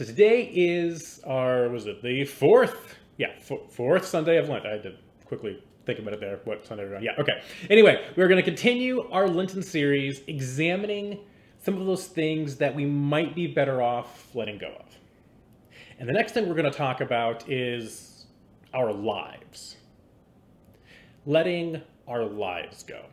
So today is our was it the fourth? Yeah, f- fourth Sunday of Lent. I had to quickly think about it there. What Sunday on? Yeah, okay. Anyway, we're going to continue our Lenten series, examining some of those things that we might be better off letting go of. And the next thing we're going to talk about is our lives. Letting our lives go.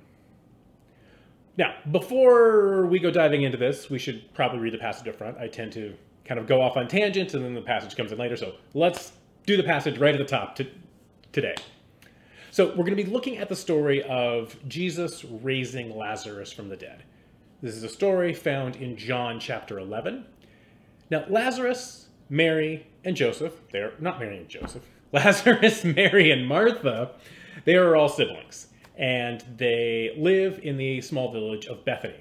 Now, before we go diving into this, we should probably read the passage up front. I tend to kind of go off on tangents and then the passage comes in later. So let's do the passage right at the top to, today. So we're going to be looking at the story of Jesus raising Lazarus from the dead. This is a story found in John chapter 11. Now, Lazarus, Mary, and Joseph, they're not Mary and Joseph, Lazarus, Mary, and Martha, they are all siblings and they live in the small village of Bethany.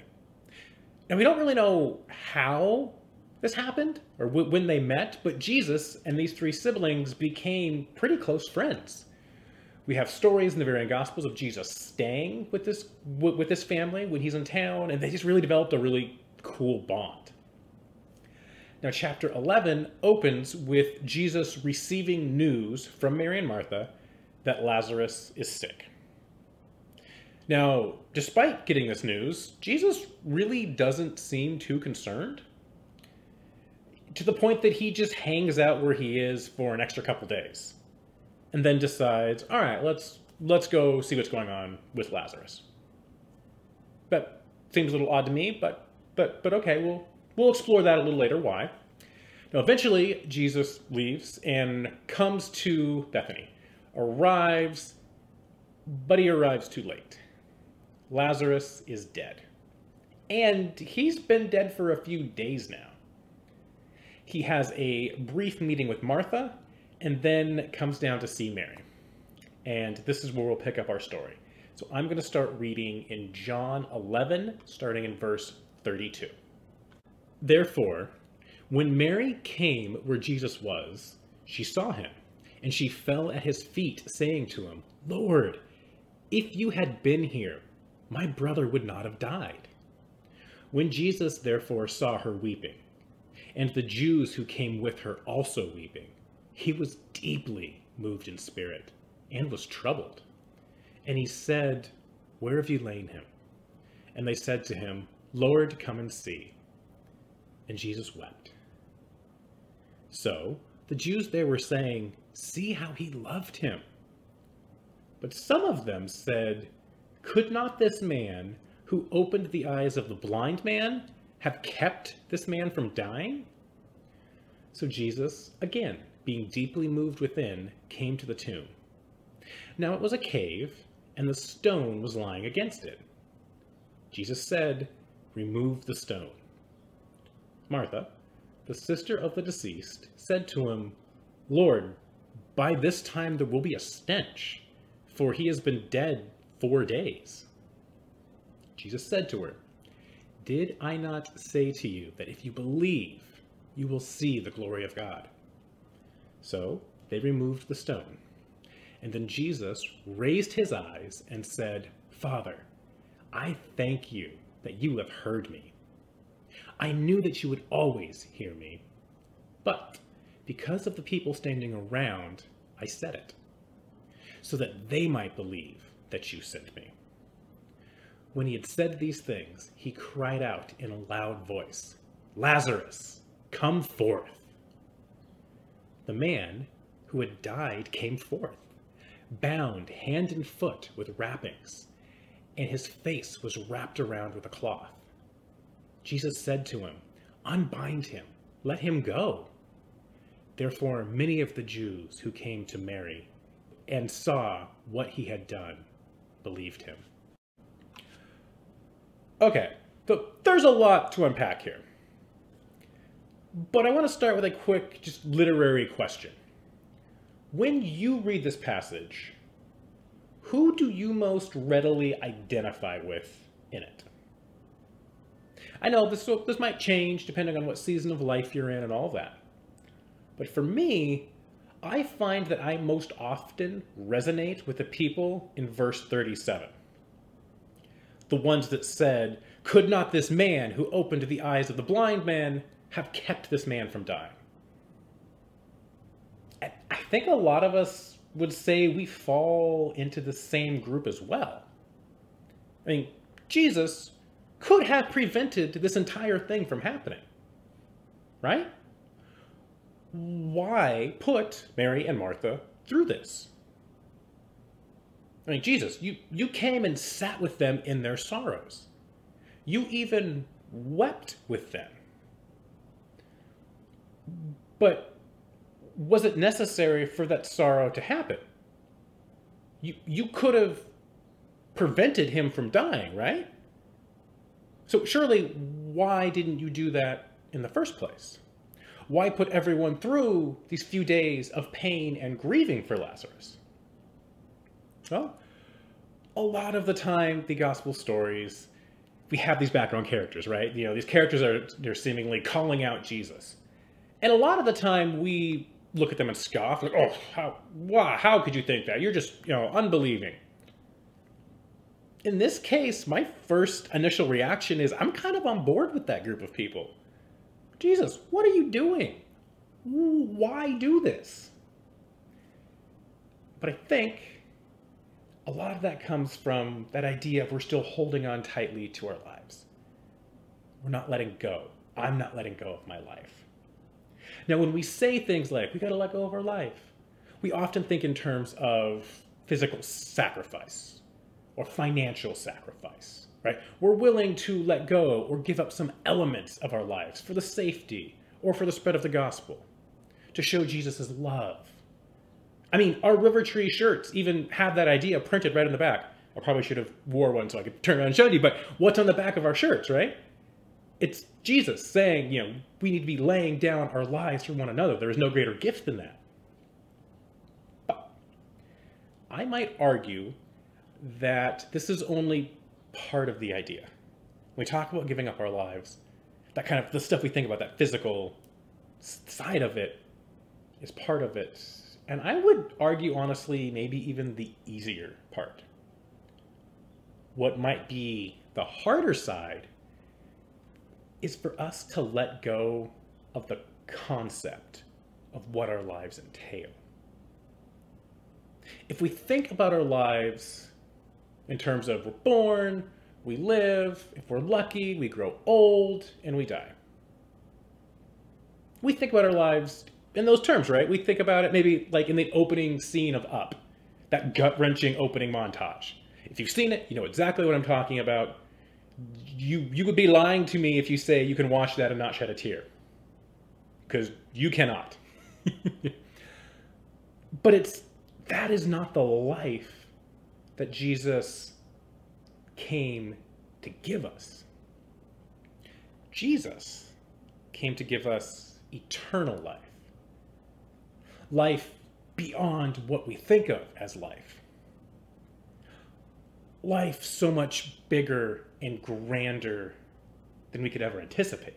Now, we don't really know how this happened or w- when they met, but Jesus and these three siblings became pretty close friends. We have stories in the varying Gospels of Jesus staying with this w- with this family when he's in town, and they just really developed a really cool bond. Now, chapter 11 opens with Jesus receiving news from Mary and Martha that Lazarus is sick. Now, despite getting this news, Jesus really doesn't seem too concerned. To the point that he just hangs out where he is for an extra couple days. And then decides, all right, let's let's go see what's going on with Lazarus. That seems a little odd to me, but but but okay, we'll we'll explore that a little later. Why? Now, eventually, Jesus leaves and comes to Bethany, arrives, but he arrives too late. Lazarus is dead. And he's been dead for a few days now. He has a brief meeting with Martha and then comes down to see Mary. And this is where we'll pick up our story. So I'm going to start reading in John 11, starting in verse 32. Therefore, when Mary came where Jesus was, she saw him, and she fell at his feet, saying to him, Lord, if you had been here, my brother would not have died. When Jesus therefore saw her weeping, and the Jews who came with her also weeping, he was deeply moved in spirit and was troubled. And he said, Where have you lain him? And they said to him, Lord, come and see. And Jesus wept. So the Jews there were saying, See how he loved him. But some of them said, could not this man who opened the eyes of the blind man have kept this man from dying? So Jesus, again, being deeply moved within, came to the tomb. Now it was a cave, and the stone was lying against it. Jesus said, Remove the stone. Martha, the sister of the deceased, said to him, Lord, by this time there will be a stench, for he has been dead four days. Jesus said to her, Did I not say to you that if you believe, you will see the glory of God? So they removed the stone. And then Jesus raised his eyes and said, Father, I thank you that you have heard me. I knew that you would always hear me, but because of the people standing around, I said it, so that they might believe that you sent me. When he had said these things, he cried out in a loud voice, Lazarus, come forth. The man who had died came forth, bound hand and foot with wrappings, and his face was wrapped around with a cloth. Jesus said to him, Unbind him, let him go. Therefore, many of the Jews who came to Mary and saw what he had done believed him. Okay, so there's a lot to unpack here. But I want to start with a quick, just literary question. When you read this passage, who do you most readily identify with in it? I know this, this might change depending on what season of life you're in and all that. But for me, I find that I most often resonate with the people in verse 37. The ones that said, Could not this man who opened the eyes of the blind man have kept this man from dying? I think a lot of us would say we fall into the same group as well. I mean, Jesus could have prevented this entire thing from happening. Right? Why put Mary and Martha through this? I mean, Jesus, you, you came and sat with them in their sorrows. You even wept with them. But was it necessary for that sorrow to happen? You, you could have prevented him from dying, right? So surely, why didn't you do that in the first place? Why put everyone through these few days of pain and grieving for Lazarus? Well, a lot of the time, the gospel stories, we have these background characters, right? You know, these characters are they're seemingly calling out Jesus. And a lot of the time we look at them and scoff, like, oh, how, wow, how could you think that? You're just, you know, unbelieving. In this case, my first initial reaction is I'm kind of on board with that group of people. Jesus, what are you doing? Why do this? But I think a lot of that comes from that idea of we're still holding on tightly to our lives. We're not letting go. I'm not letting go of my life. Now, when we say things like, we got to let go of our life, we often think in terms of physical sacrifice or financial sacrifice, right? We're willing to let go or give up some elements of our lives for the safety or for the spread of the gospel to show Jesus' love. I mean, our River Tree shirts even have that idea printed right in the back. I probably should have wore one so I could turn around and show you, but what's on the back of our shirts, right? It's Jesus saying, you know, we need to be laying down our lives for one another. There is no greater gift than that. But I might argue that this is only part of the idea. When we talk about giving up our lives, that kind of the stuff we think about, that physical side of it, is part of it. And I would argue, honestly, maybe even the easier part. What might be the harder side is for us to let go of the concept of what our lives entail. If we think about our lives in terms of we're born, we live, if we're lucky, we grow old, and we die. We think about our lives in those terms, right? We think about it maybe like in the opening scene of Up, that gut wrenching opening montage. If you've seen it, you know exactly what I'm talking about you you would be lying to me if you say you can watch that and not shed a tear because you cannot but it's that is not the life that jesus came to give us jesus came to give us eternal life life beyond what we think of as life life so much bigger and grander than we could ever anticipate.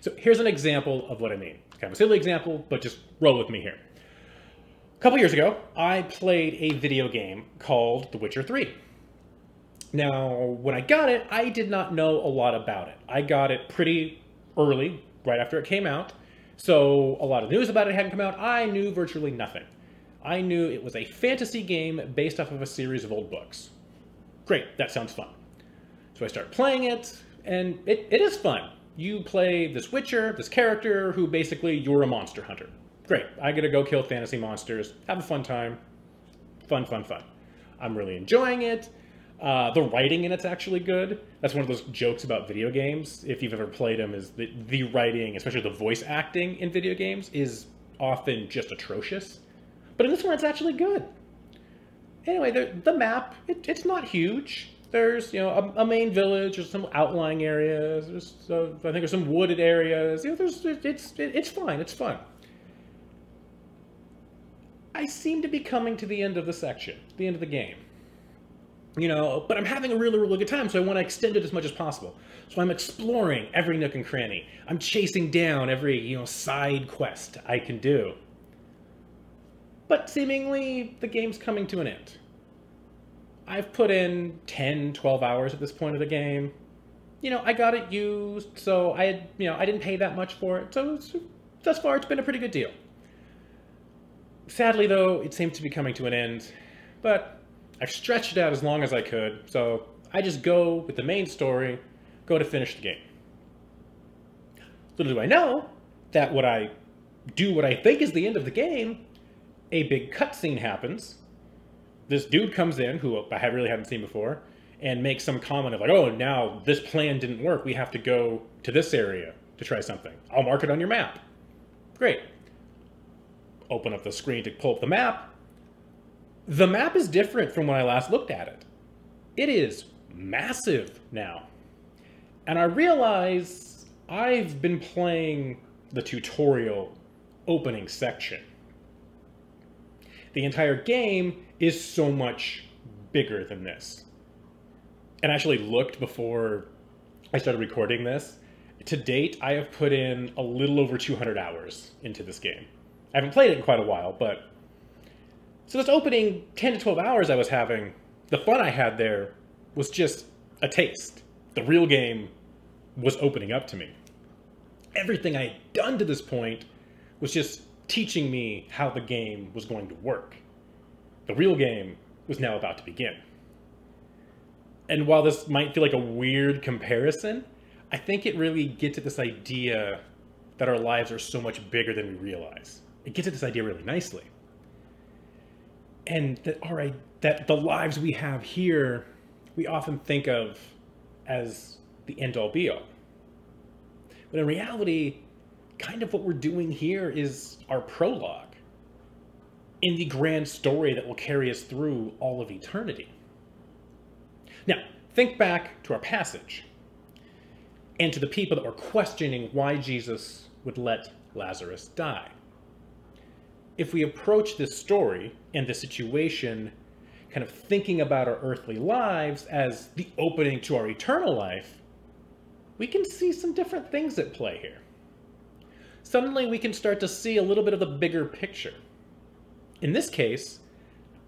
So here's an example of what I mean. Kind of a silly example, but just roll with me here. A couple years ago, I played a video game called The Witcher 3. Now, when I got it, I did not know a lot about it. I got it pretty early, right after it came out. So a lot of news about it hadn't come out. I knew virtually nothing. I knew it was a fantasy game based off of a series of old books. Great, that sounds fun. So I start playing it, and it, it is fun. You play this Witcher, this character who basically you're a monster hunter. Great, I get to go kill fantasy monsters, have a fun time. Fun, fun, fun. I'm really enjoying it. Uh, the writing in it's actually good. That's one of those jokes about video games. If you've ever played them, is the, the writing, especially the voice acting in video games, is often just atrocious. But in this one, it's actually good. Anyway, the, the map, it, it's not huge. There's, you know, a, a, main village, there's some outlying areas, there's, uh, I think there's some wooded areas. You know, there's, it, it's, it, it's fine, it's fun. I seem to be coming to the end of the section, the end of the game. You know, but I'm having a really, really good time, so I want to extend it as much as possible. So I'm exploring every nook and cranny. I'm chasing down every, you know, side quest I can do. But seemingly, the game's coming to an end. I've put in 10, 12 hours at this point of the game. You know, I got it used, so I had, you know, I didn't pay that much for it. So thus far, it's been a pretty good deal. Sadly, though, it seems to be coming to an end, but I've stretched it out as long as I could, so I just go with the main story, go to finish the game. Little do I know that what I do what I think is the end of the game, a big cutscene happens. This dude comes in, who I really haven't seen before, and makes some comment of like, "Oh, now this plan didn't work. We have to go to this area to try something. I'll mark it on your map." Great. Open up the screen to pull up the map. The map is different from when I last looked at it. It is massive now. And I realize I've been playing the tutorial opening section. The entire game is so much bigger than this. And I actually looked before I started recording this. To date, I have put in a little over 200 hours into this game. I haven't played it in quite a while, but so this opening 10 to 12 hours I was having, the fun I had there was just a taste. The real game was opening up to me. Everything I had done to this point was just teaching me how the game was going to work. The real game was now about to begin. And while this might feel like a weird comparison, I think it really gets at this idea that our lives are so much bigger than we realize. It gets at this idea really nicely. And that all right, that the lives we have here, we often think of as the end all be all. But in reality, kind of what we're doing here is our prologue in the grand story that will carry us through all of eternity. Now, think back to our passage and to the people that were questioning why Jesus would let Lazarus die. If we approach this story and this situation kind of thinking about our earthly lives as the opening to our eternal life, we can see some different things at play here suddenly we can start to see a little bit of the bigger picture. In this case,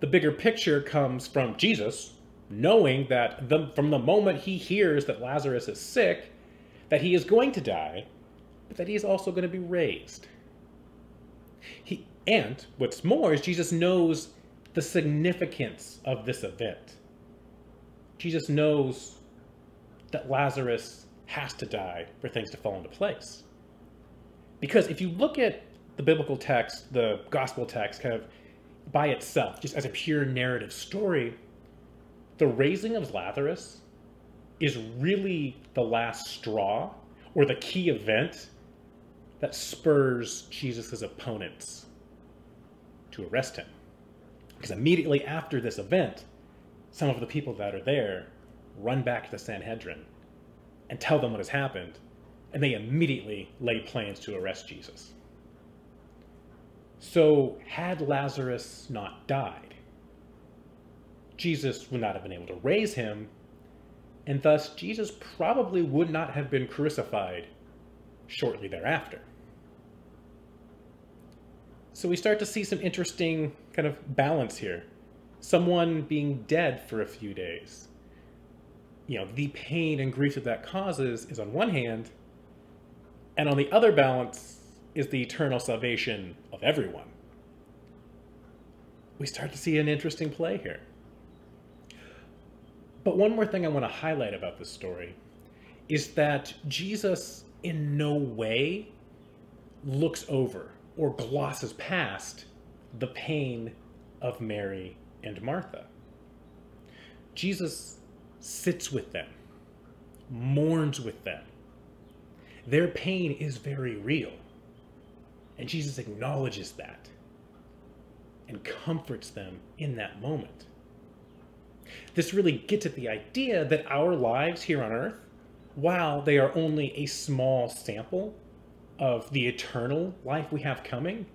the bigger picture comes from Jesus knowing that the, from the moment he hears that Lazarus is sick, that he is going to die, but that he is also going to be raised. He, and what's more is Jesus knows the significance of this event. Jesus knows that Lazarus has to die for things to fall into place. Because if you look at the biblical text, the gospel text, kind of by itself, just as a pure narrative story, the raising of Lazarus is really the last straw or the key event that spurs Jesus' opponents to arrest him. Because immediately after this event, some of the people that are there run back to the Sanhedrin and tell them what has happened and they immediately lay plans to arrest Jesus. So, had Lazarus not died, Jesus would not have been able to raise him, and thus Jesus probably would not have been crucified shortly thereafter. So, we start to see some interesting kind of balance here. Someone being dead for a few days. You know, the pain and grief that that causes is on one hand, and on the other balance is the eternal salvation of everyone. We start to see an interesting play here. But one more thing I want to highlight about this story is that Jesus in no way looks over or glosses past the pain of Mary and Martha. Jesus sits with them, mourns with them, their pain is very real. And Jesus acknowledges that and comforts them in that moment. This really gets at the idea that our lives here on earth, while they are only a small sample of the eternal life we have coming,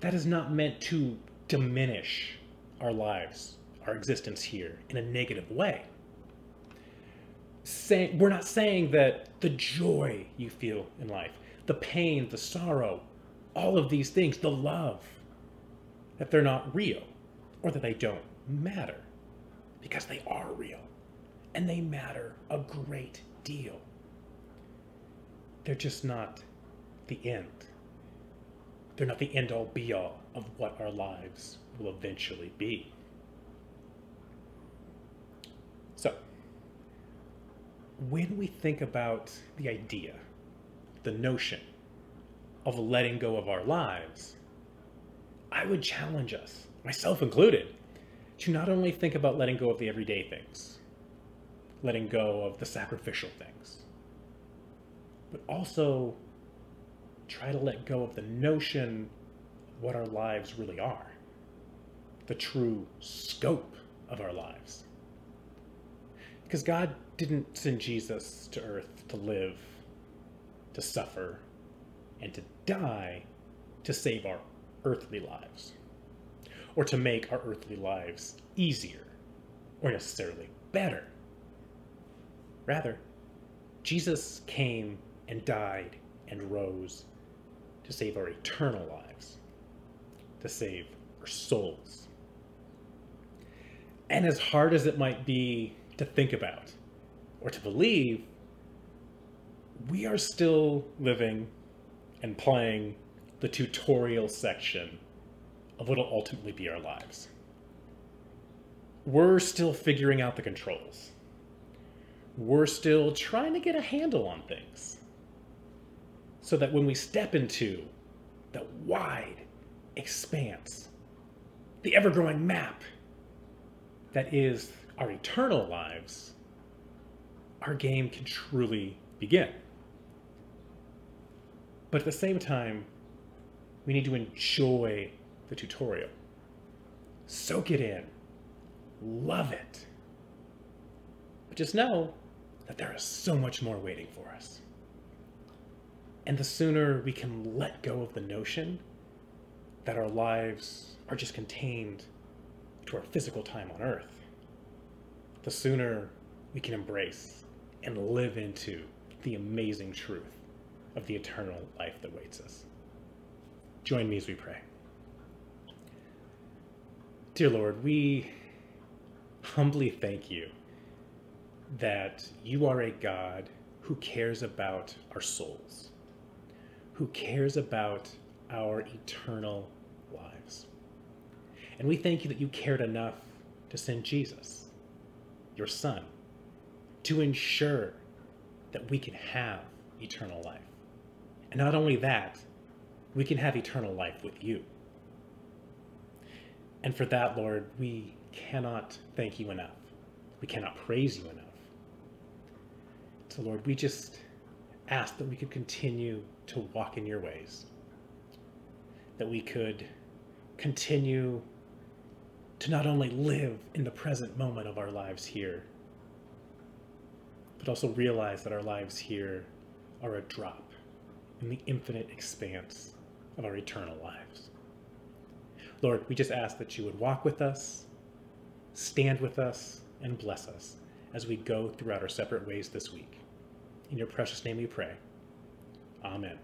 that is not meant to diminish our lives, our existence here in a negative way saying we're not saying that the joy you feel in life, the pain, the sorrow, all of these things, the love, that they're not real or that they don't matter because they are real and they matter a great deal. They're just not the end. they're not the end all be all of what our lives will eventually be. So, when we think about the idea, the notion of letting go of our lives, I would challenge us, myself included, to not only think about letting go of the everyday things, letting go of the sacrificial things, but also try to let go of the notion what our lives really are, the true scope of our lives. Because God didn't send Jesus to earth to live, to suffer, and to die to save our earthly lives, or to make our earthly lives easier, or necessarily better. Rather, Jesus came and died and rose to save our eternal lives, to save our souls. And as hard as it might be to think about or to believe, we are still living and playing the tutorial section of what will ultimately be our lives. We're still figuring out the controls. We're still trying to get a handle on things. So that when we step into the wide expanse, the ever growing map that is our eternal lives, our game can truly begin. But at the same time, we need to enjoy the tutorial. Soak it in. Love it. But just know that there is so much more waiting for us. And the sooner we can let go of the notion that our lives are just contained to our physical time on earth, the sooner we can embrace and live into the amazing truth of the eternal life that waits us. Join me as we pray. Dear Lord, we humbly thank you that you are a God who cares about our souls, who cares about our eternal lives. And we thank you that you cared enough to send Jesus, your Son, to ensure that we can have eternal life. And not only that, we can have eternal life with you. And for that, Lord, we cannot thank you enough. We cannot praise you enough. So, Lord, we just ask that we could continue to walk in your ways, that we could continue to not only live in the present moment of our lives here, but also realize that our lives here are a drop in the infinite expanse of our eternal lives. Lord, we just ask that you would walk with us, stand with us, and bless us as we go throughout our separate ways this week. In your precious name we pray. Amen.